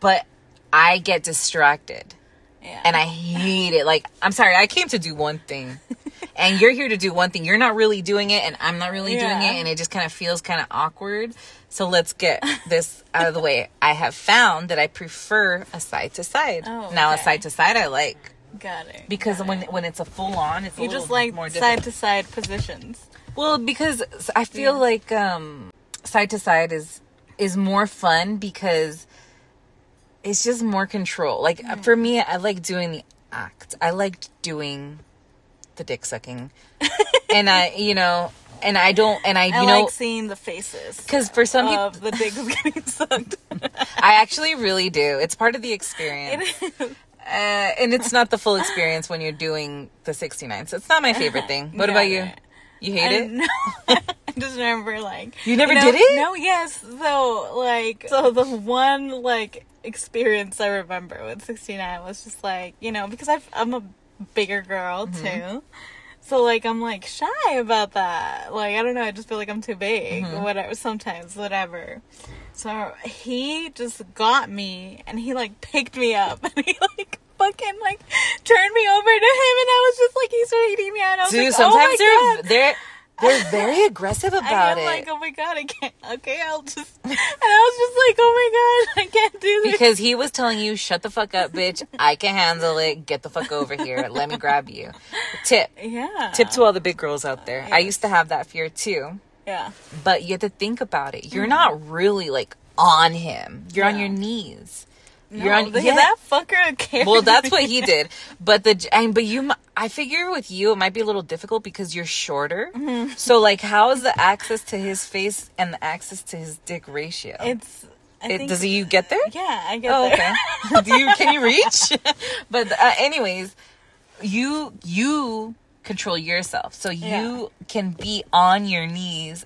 But I get distracted. yeah, and I hate it. Like, I'm sorry, I came to do one thing, and you're here to do one thing. You're not really doing it, and I'm not really doing it, and it just kind of feels kind of awkward. So let's get this out of the way. I have found that I prefer a side to side. Oh, Now a side to side I like Got it. because got when it. when it's a full on, it's you just like more side to side positions. Well, because I feel like um side to side is is more fun because it's just more control. Like Mm. for me, I like doing the act. I like doing the dick sucking, and I, you know, and I don't, and I, you know. I know, like seeing the faces because for some people, the dicks getting sucked. I actually really do. It's part of the experience. Uh, and it's not the full experience when you're doing the 69. So it's not my favorite thing. What about you? You hate I it? know. I just remember like You never know- did it? No, yes. So like so the one like experience I remember with 69 was just like, you know, because I've, I'm a bigger girl Mm-hmm. too. So like I'm like shy about that. Like I don't know, I just feel like I'm too big. Mm-hmm. Whatever sometimes, whatever. So he just got me and he like picked me up and he like fucking like turned me over to him and I was just like he started eating me out. I was Dude, like, sometimes oh my they're God. they're they're very aggressive about it. Like, oh my god, I can't. Okay, I'll just. And I was just like, oh my god, I can't do this. because he was telling you, "Shut the fuck up, bitch! I can handle it. Get the fuck over here. Let me grab you." Tip, yeah. tip to all the big girls out there. I used to have that fear too, Yeah. but you have to think about it. You're not really like on him. You're on Mm-hmm. Your knees. No, You're on. yeah. That fucker carried Well, that's what he did. But the and but you, I figure with you it might be a little difficult because you're shorter. Mm-hmm. So like, how is the access to his face and the access to his dick ratio? It's. It, think, does you get there? Yeah, I get Oh, there. okay. Do you can you reach? but uh, anyways, you you control yourself, so you Yeah. can be on your knees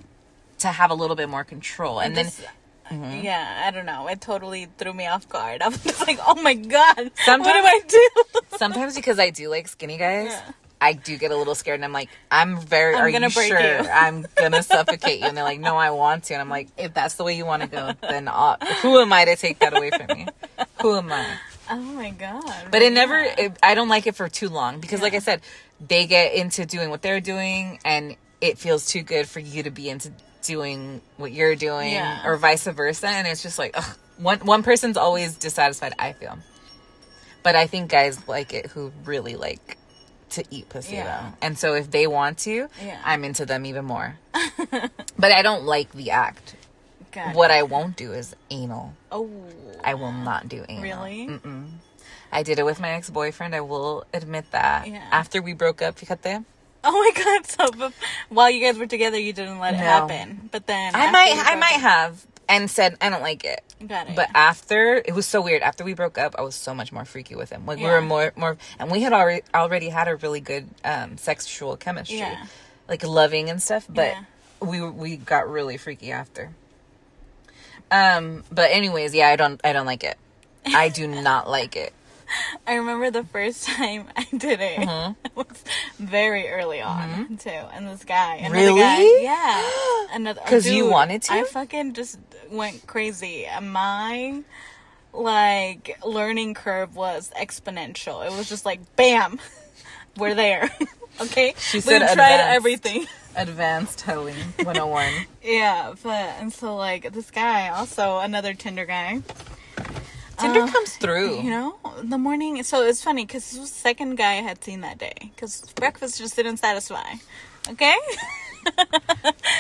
to have a little bit more control, and then Just- Mm-hmm. Yeah, I don't know. It totally threw me off guard. I was just like, oh my god, Sometimes- what do I do? sometimes because I do like skinny guys. Yeah. I do get a little scared, and I'm like, I'm very. I'm are gonna you break sure? you. I'm gonna suffocate you, and they're like, No, I want to, and I'm like, If that's the way you want to go, then uh, who am I to take that away from you? Who am I? oh my god. But it never. yeah. It, I don't like it for too long because, like I said, they get into doing what they're doing, and it feels too good for you to be into doing what you're doing, Yeah. or vice versa. And it's just like ugh, one one person's always dissatisfied. I feel, but I think guys like it who really like to eat pussy Yeah. though. And so if they want to, Yeah. I'm into them even more. but I don't like the act. Got What it. I won't do is anal. Oh. I will not do anal. Really? Mm-mm. I did it with my ex boyfriend. I will admit that. Yeah. After we broke up, fíjate. Oh my god! So but while you guys were together, you didn't let it No. happen. But then I might, I might up- have, and said I don't like it. Got it. But after it was so weird. After we broke up, I was so much more freaky with him. Like we were more, more, and we had already already had a really good um, sexual chemistry, Yeah. like loving and stuff. But Yeah. we we got really freaky after. Um. But anyways, yeah, I don't, I don't like it. I do not like it. I remember the first time I did it. Mm-hmm. it was very early on too, and this guy, another Really? guy, yeah, another 'Cause you wanted to? I fucking just went crazy. My like learning curve was exponential. It was just like bam, we're there. okay, She we said tried advanced. everything. Advanced hoeing 101. Yeah, but and so like this guy, also another Tinder guy. Tinder Uh, comes through. You know, the morning. So it's funny because this was the second guy I had seen that day. Because breakfast just didn't satisfy. Okay.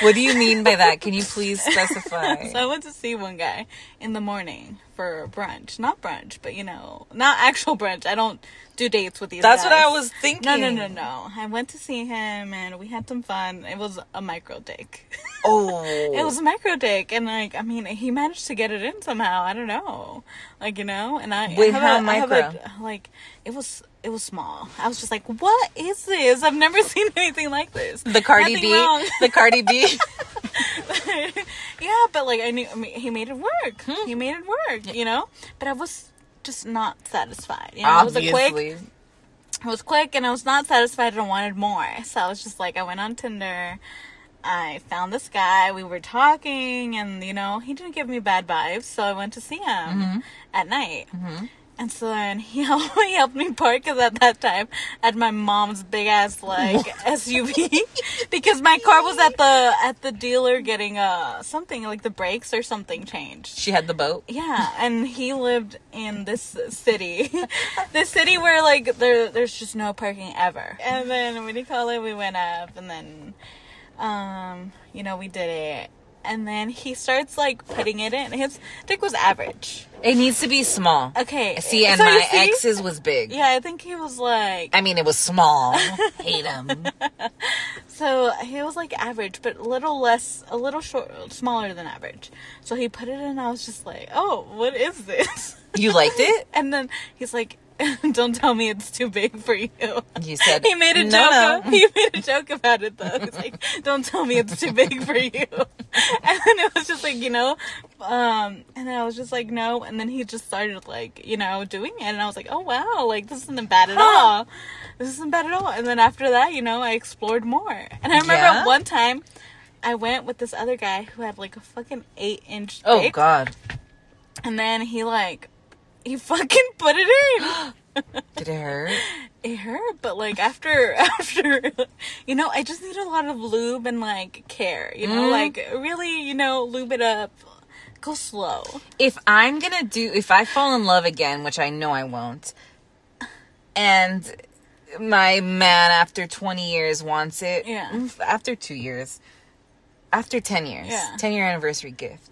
What do you mean by that? Can you please specify? so I went to see one guy in the morning for brunch. Not brunch, but you know, not actual brunch. I don't do dates with these. That's what. I was thinking. No, no, no, no. I went to see him and we had some fun. It was a micro dick. Oh, It was a micro dick, and like I mean, he managed to get it in somehow. I don't know, like you know, and I Wait, I how micro? a- like it was it was small. I was just like, what is this? I've never seen anything like this. the Cardi Nothing B. wrong. The Cardi B. yeah, but like I knew, I mean, he made it work. Hmm. He made it work, you know. But I was just not satisfied. You know, it was a quick Obviously. it was quick and I was not satisfied and I wanted more. So I was just like, I went on Tinder. I found this guy. We were talking and, you know, he didn't give me bad vibes. So I went to see him Mm-hmm. at night. And so then he helped, he helped me park because at that time at my mom's big ass like SUV because my car was at the at the dealer getting uh something like the brakes or something changed. She had the boat. Yeah, and he lived in this city, this city where like there there's just no parking ever. And then when he called it, we went up, and then, um, you know, we did it, and then he starts like putting it in. His dick was average. It needs to be small. Okay, See, and so my see? ex's was big. Yeah, I think he was like I mean, it was small. Hate him. so he was like average, but a little less, a little short, smaller than average. So he put it in. and I was just like, oh, what is this? You liked it? And then he's like, "Don't tell me it's too big for you." You said He made a "No, joke. no." He made a joke about it though. He's like, "Don't tell me it's too big for you." And then it was just like, you know, um, and then I was just like, no. And then he just started like, you know, doing it, and I was like, oh wow, like this isn't bad at Huh. all. This isn't bad at all. And then after that, you know, I explored more. And I remember Yeah? one time. I went with this other guy who had like a fucking eight inch Oh dick, God. and then he like he fucking put it in. Did it hurt? it hurt but like after after you know i just need a lot of lube and like care you know Mhm. like really you know lube it up go slow If I'm gonna do, if I fall in love again, which I know I won't, and my man after 20 years wants it, Yeah. mm, after two years, after 10 years, Yeah. 10 year anniversary gift.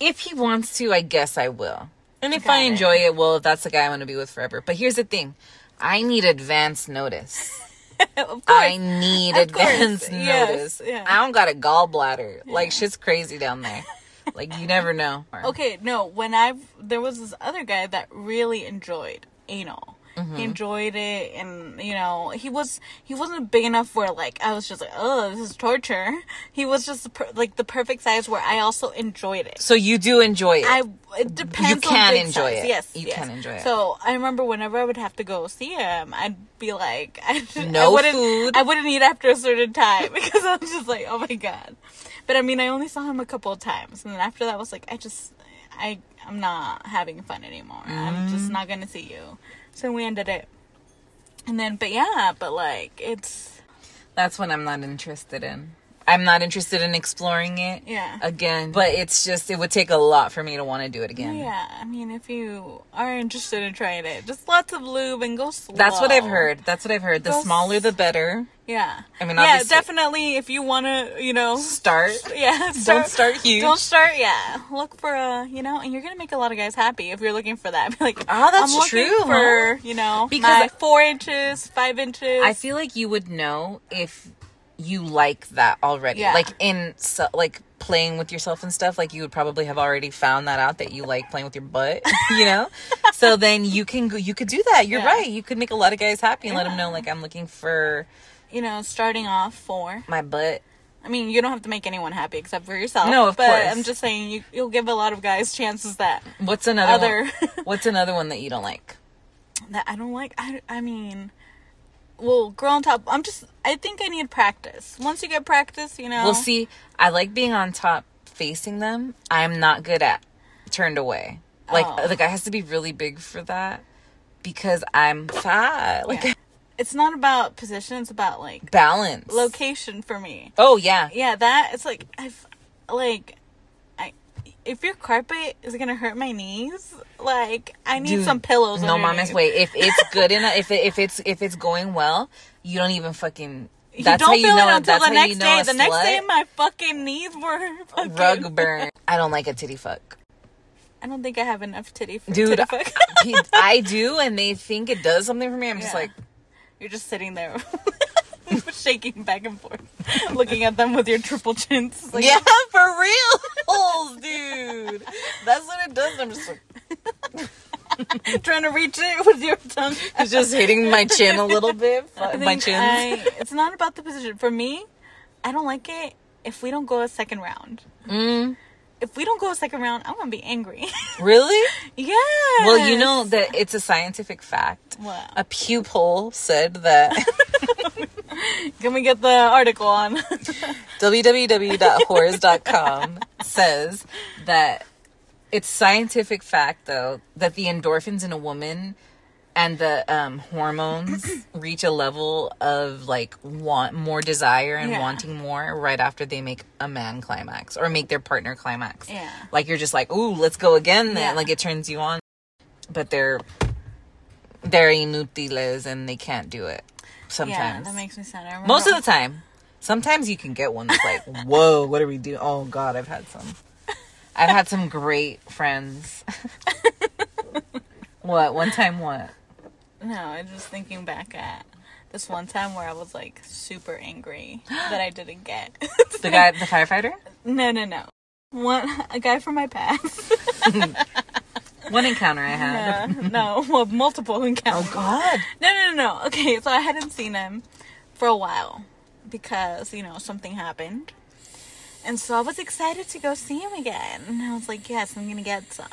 If he wants to, I guess I will. And if Got I enjoy it, well, if that's the guy I want to be with forever. But here's the thing I need advance notice. of course I need Of course, advance yes, notice. yeah. I don't got a gallbladder. Like shit's crazy down there. like you never know. okay no when i there was this other guy that really enjoyed anal Mm-hmm. he enjoyed it and you know he was he wasn't big enough where like i was just like oh this is torture he was just per- like the perfect size where i also enjoyed it So you do enjoy it. I it depends. You can enjoy size. it. Yes, You yes. can enjoy it. So I remember whenever I would have to go see him, I'd be like, I, No I wouldn't, food. I wouldn't eat after a certain time because I was just like, oh my god. But I mean, I only saw him a couple of times, and then after that, I was like, I just, I, I'm not having fun anymore. I'm Mm. just not gonna see you. So we ended it. And then, but yeah, but like it's That's what I'm not interested in. I'm not interested in exploring it yeah. again. But it's just it would take a lot for me to want to do it again. Yeah, I mean, if you are interested in trying it, just lots of lube and go slow. That's what I've heard. That's what I've heard. The Go smaller the better. Yeah. I mean, yeah, definitely. If you want to, you know, Start. yeah, Don't start huge. Don't start. Yeah, look for a, you know, and you're gonna make a lot of guys happy if you're looking for that. Be like, oh, that's I'm true, For you know, Because my four inches, five inches. I feel like you would know if you like that already. Yeah. Like in so, like playing with yourself and stuff, like you would probably have already found that out that you like playing with your butt, you know? so then you can go you could do that. You're Yeah. right. You could make a lot of guys happy and let them know like I'm looking for you know, starting off for my butt. I mean, you don't have to make anyone happy except for yourself. No, of but course. I'm just saying, you you'll give a lot of guys chances that What's another other one? What's another one that you don't like? that I don't like. I I mean. Well, girl on top. I'm just. I think I need practice. Once you get practice, you know. Well, see, I like being on top facing them. I'm not good at turned away. Like Oh. the guy has to be really big for that because I'm fat. Like Yeah. It's not about position. It's about like balance. location for me. Oh yeah. Yeah, that it's like I've like I if your carpet is gonna hurt my knees, like I need Dude, some pillows. No mama's way. If it's good enough, if it, if it's if it's going well, you don't even fucking. You That's don't how you feel know. it until the next you know day. The next day, my fucking knees were fucking, rug burn. I don't like a titty fuck. I don't think I have enough titty for Dude, titty fuck. I do, and they think it does something for me. I'm just like, You're just sitting there, shaking back and forth, looking at them with your triple chins. Like, yeah, for real, dude. That's what it does. I'm just like, trying to reach it with your tongue. it's just hitting my chin a little bit. My chin. It's not about the position. For me, I don't like it if we don't go a second round. Mm, If we don't go a second round, I'm gonna be angry. really? yeah. Well, you know that it's a scientific fact. What? A Pew poll said that Can we get the article on? www.whores.com says that It's scientific fact though that the endorphins in a woman and the um, hormones reach a level of like want more desire and Yeah. wanting more right after they make a man climax or make their partner climax. Yeah. Like you're just like, ooh, let's go again. Then Yeah. like it turns you on, but they're they're inútiles and they can't do it. Sometimes Yeah, that makes me sad. Most of the time. Sometimes you can get one that's like, whoa, what are we doing? Oh God, I've had some. I've had some great friends. what? One time what? No, I'm just thinking back at this one time where I was like super angry that I didn't get. The guy, the firefighter? no, no, no. One a guy from my past. One encounter I had. Yeah, no, well, multiple encounters. Oh God. No, no, no, no. Okay, so I hadn't seen him for a while because, you know, something happened. And so I was excited to go see him again. And I was like, yes, I'm going to get some.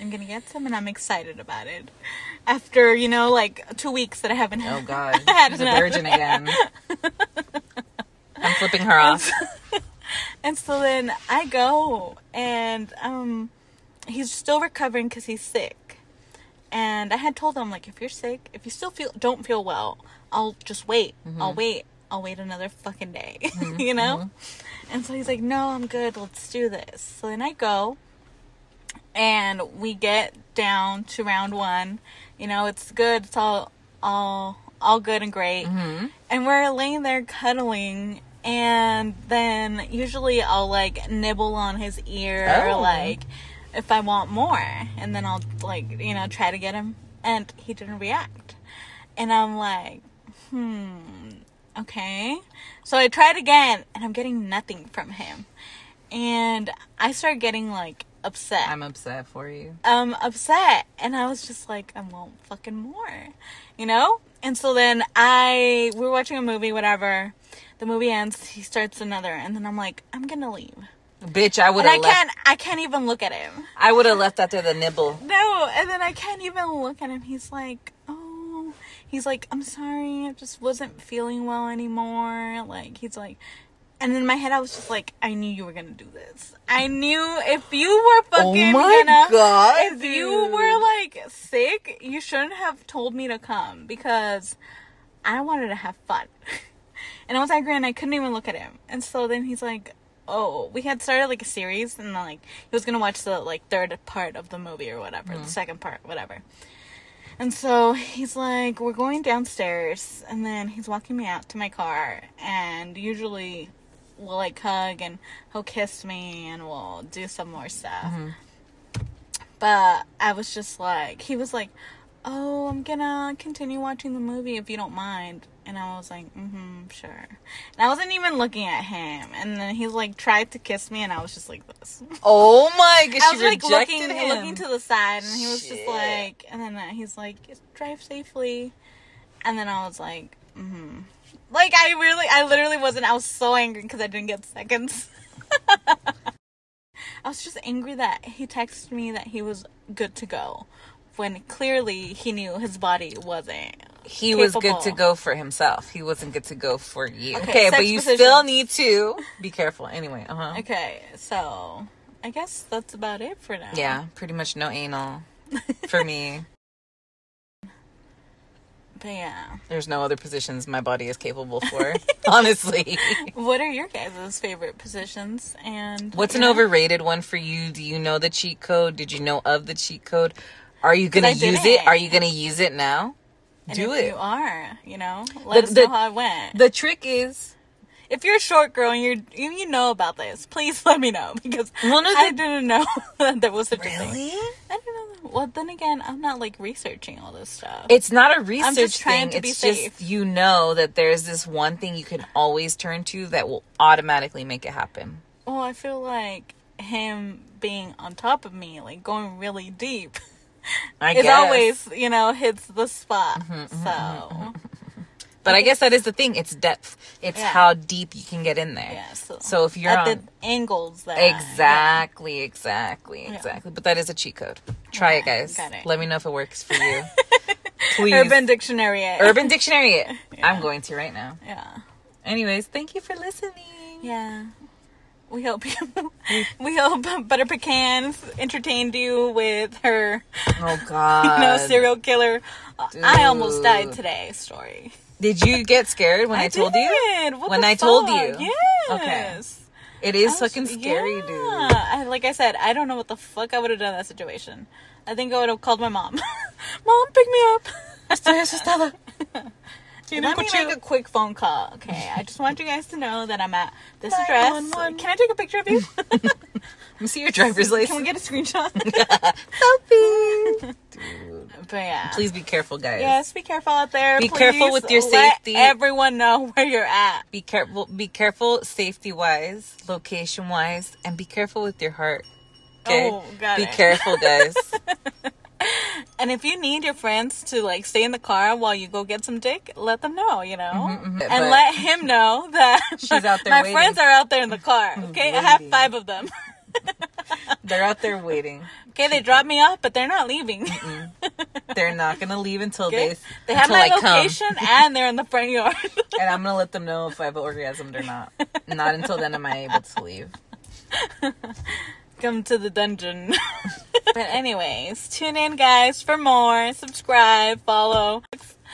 I'm going to get some, and I'm excited about it. After, you know, like two weeks that I haven't Oh God. had She's a enough. virgin again. I'm flipping her off. And so then I go, and um, he's still recovering because he's sick. And I had told him, like, if you're sick, if you still feel don't feel well, I'll just wait. I'll mm-hmm. wait. I'll wait another fucking day. Mm-hmm. you know. Mm-hmm. And so he's like, no, I'm good. Let's do this. So then I go, and we get down to round one. You know, it's good. It's all all all good and great. And we're laying there cuddling. And then usually I'll like nibble on his ear, Oh. like if I want more. And then I'll like, you know, try to get him. And he didn't react. And I'm like, hmm, okay. So I tried again and I'm getting nothing from him. And I start getting like upset. I'm upset for you. um upset and I was just like, I want fucking more. You know? And so then I we were watching a movie, whatever. The movie ends, he starts another, and then I'm like, I'm gonna leave. Bitch, I would And I left. can't I can't even look at him. I would have left after the nibble. No, and then I can't even look at him. He's like, oh, he's like, I'm sorry, I just wasn't feeling well anymore. Like, he's like, and in my head, I was just like, I knew you were gonna do this. I knew if you were oh fucking oh my gonna, God, if you were like sick, you shouldn't have told me to come because I wanted to have fun. And I was angry and I couldn't even look at him. And so then he's like, Oh, we had started like a series and like he was gonna watch the like third part of the movie or whatever, the mm-hmm. second part, whatever. And so he's like, We're going downstairs and then he's walking me out to my car and usually we'll like hug and he'll kiss me and we'll do some more stuff. Mm-hmm. But I was just like, he was like, "Oh, I'm gonna continue watching the movie if you don't mind." And I was like, "Mm-hmm, sure." And I wasn't even looking at him. And then he like tried to kiss me, and I was just like this. Oh my gosh, I was like looking, him. looking to the side, and he was Shit. just like, and then uh, he's like, "Drive safely," and then I was like, "Mm-hmm." Like I really, I literally wasn't. I was so angry because I didn't get seconds. I was just angry that he texted me that he was good to go, when clearly he knew his body wasn't. he was good to go for himself. He wasn't good to go for you. Okay, Okay, but you positions. still need to be careful. Anyway, uh huh. Okay, so I guess that's about it for now. Yeah, pretty much no anal for me. But yeah. There's no other positions my body is capable for. honestly, What are your guys' favorite positions? And what's an overrated one for you? Do you know the cheat code? Did you know of the cheat code? Are you gonna use it? Are you gonna use it now? And Do if it. You are, you know, let The- us the- how it went. The trick is if you're a short girl and you're you, you know about this, please let me know because Well, no, I didn't know that there was a thing. really. I don't know. Well, then again, I'm not like researching all this stuff. It's not a research just trying thing. to be it's safe. just you know that there's this one thing you can always turn to that will automatically make it happen. well, I feel like him being on top of me, like going really deep, I is guess. Mm-hmm, always you know hits the spot. so But I guess that is the thing. It's depth. It's Yeah. how deep you can get in there. yeah, so, So if you're at on the angles that exactly, exactly, Yeah. exactly. But that is a cheat code. Try it, guys. it. Let me know if it works for you. Please. Urban Dictionary. it. Urban Dictionary. It. I'm going to right now. Yeah. Anyways, thank you for listening. Yeah. We hope you, we hope Butter Pecans entertained you with her, Oh God. you know, serial killer. I almost died today. Story. Did you get scared when I, told you? What When I told you? Yes. Okay. It is was- fucking scary, yeah. dude. I, like I said, I don't know what the fuck I would have done in that situation. I think I would have called my mom. mom, pick me up. Let me make a quick phone call, okay? I just want you guys to know that I'm at this address. 911. Can I take a picture of you? Let me see your driver's license. Can we get a screenshot? Selfie. Dude. but yeah. Please be careful, guys. Yes, be careful out there. Be careful with your safety. everyone know where you're at. Be careful. Be careful, safety wise, location wise, and be careful with your heart. Okay. Oh, got be it. careful, guys. And if you need your friends to like stay in the car while you go get some dick, let them know, you know, mhm. and But- let him know that She's out there my waiting. friends are out there in the car. Okay, I have five of them. They're out there waiting. Okay, they dropped me off, but they're not leaving. They're not gonna leave until Okay? they They have my I come. location and they're in the front yard. and I'm gonna let them know if I've orgasmed or not. Not until then am I able to leave. Come to the dungeon. but anyways, tune in, guys, for more. Subscribe, follow.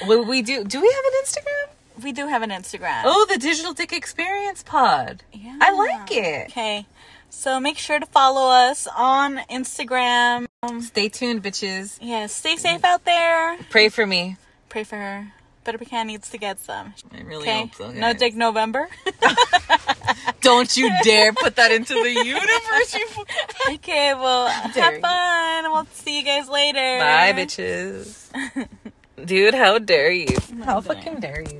We do? Do we have an Instagram? We do have an Instagram. Oh, the Digital Diq Experience Pod. Yeah. I like it. Okay. So make sure to follow us on Instagram. Stay tuned, bitches. yeah, stay safe out there. Pray for me. Pray for her. Butter Pecan needs to get some. I really Okay. hope so. no guys. dick November. Don't you dare put that into the universe. You okay, well, dare have you. fun. We'll see you guys later. Bye, bitches. Dude, how dare you? How dare. fucking dare you?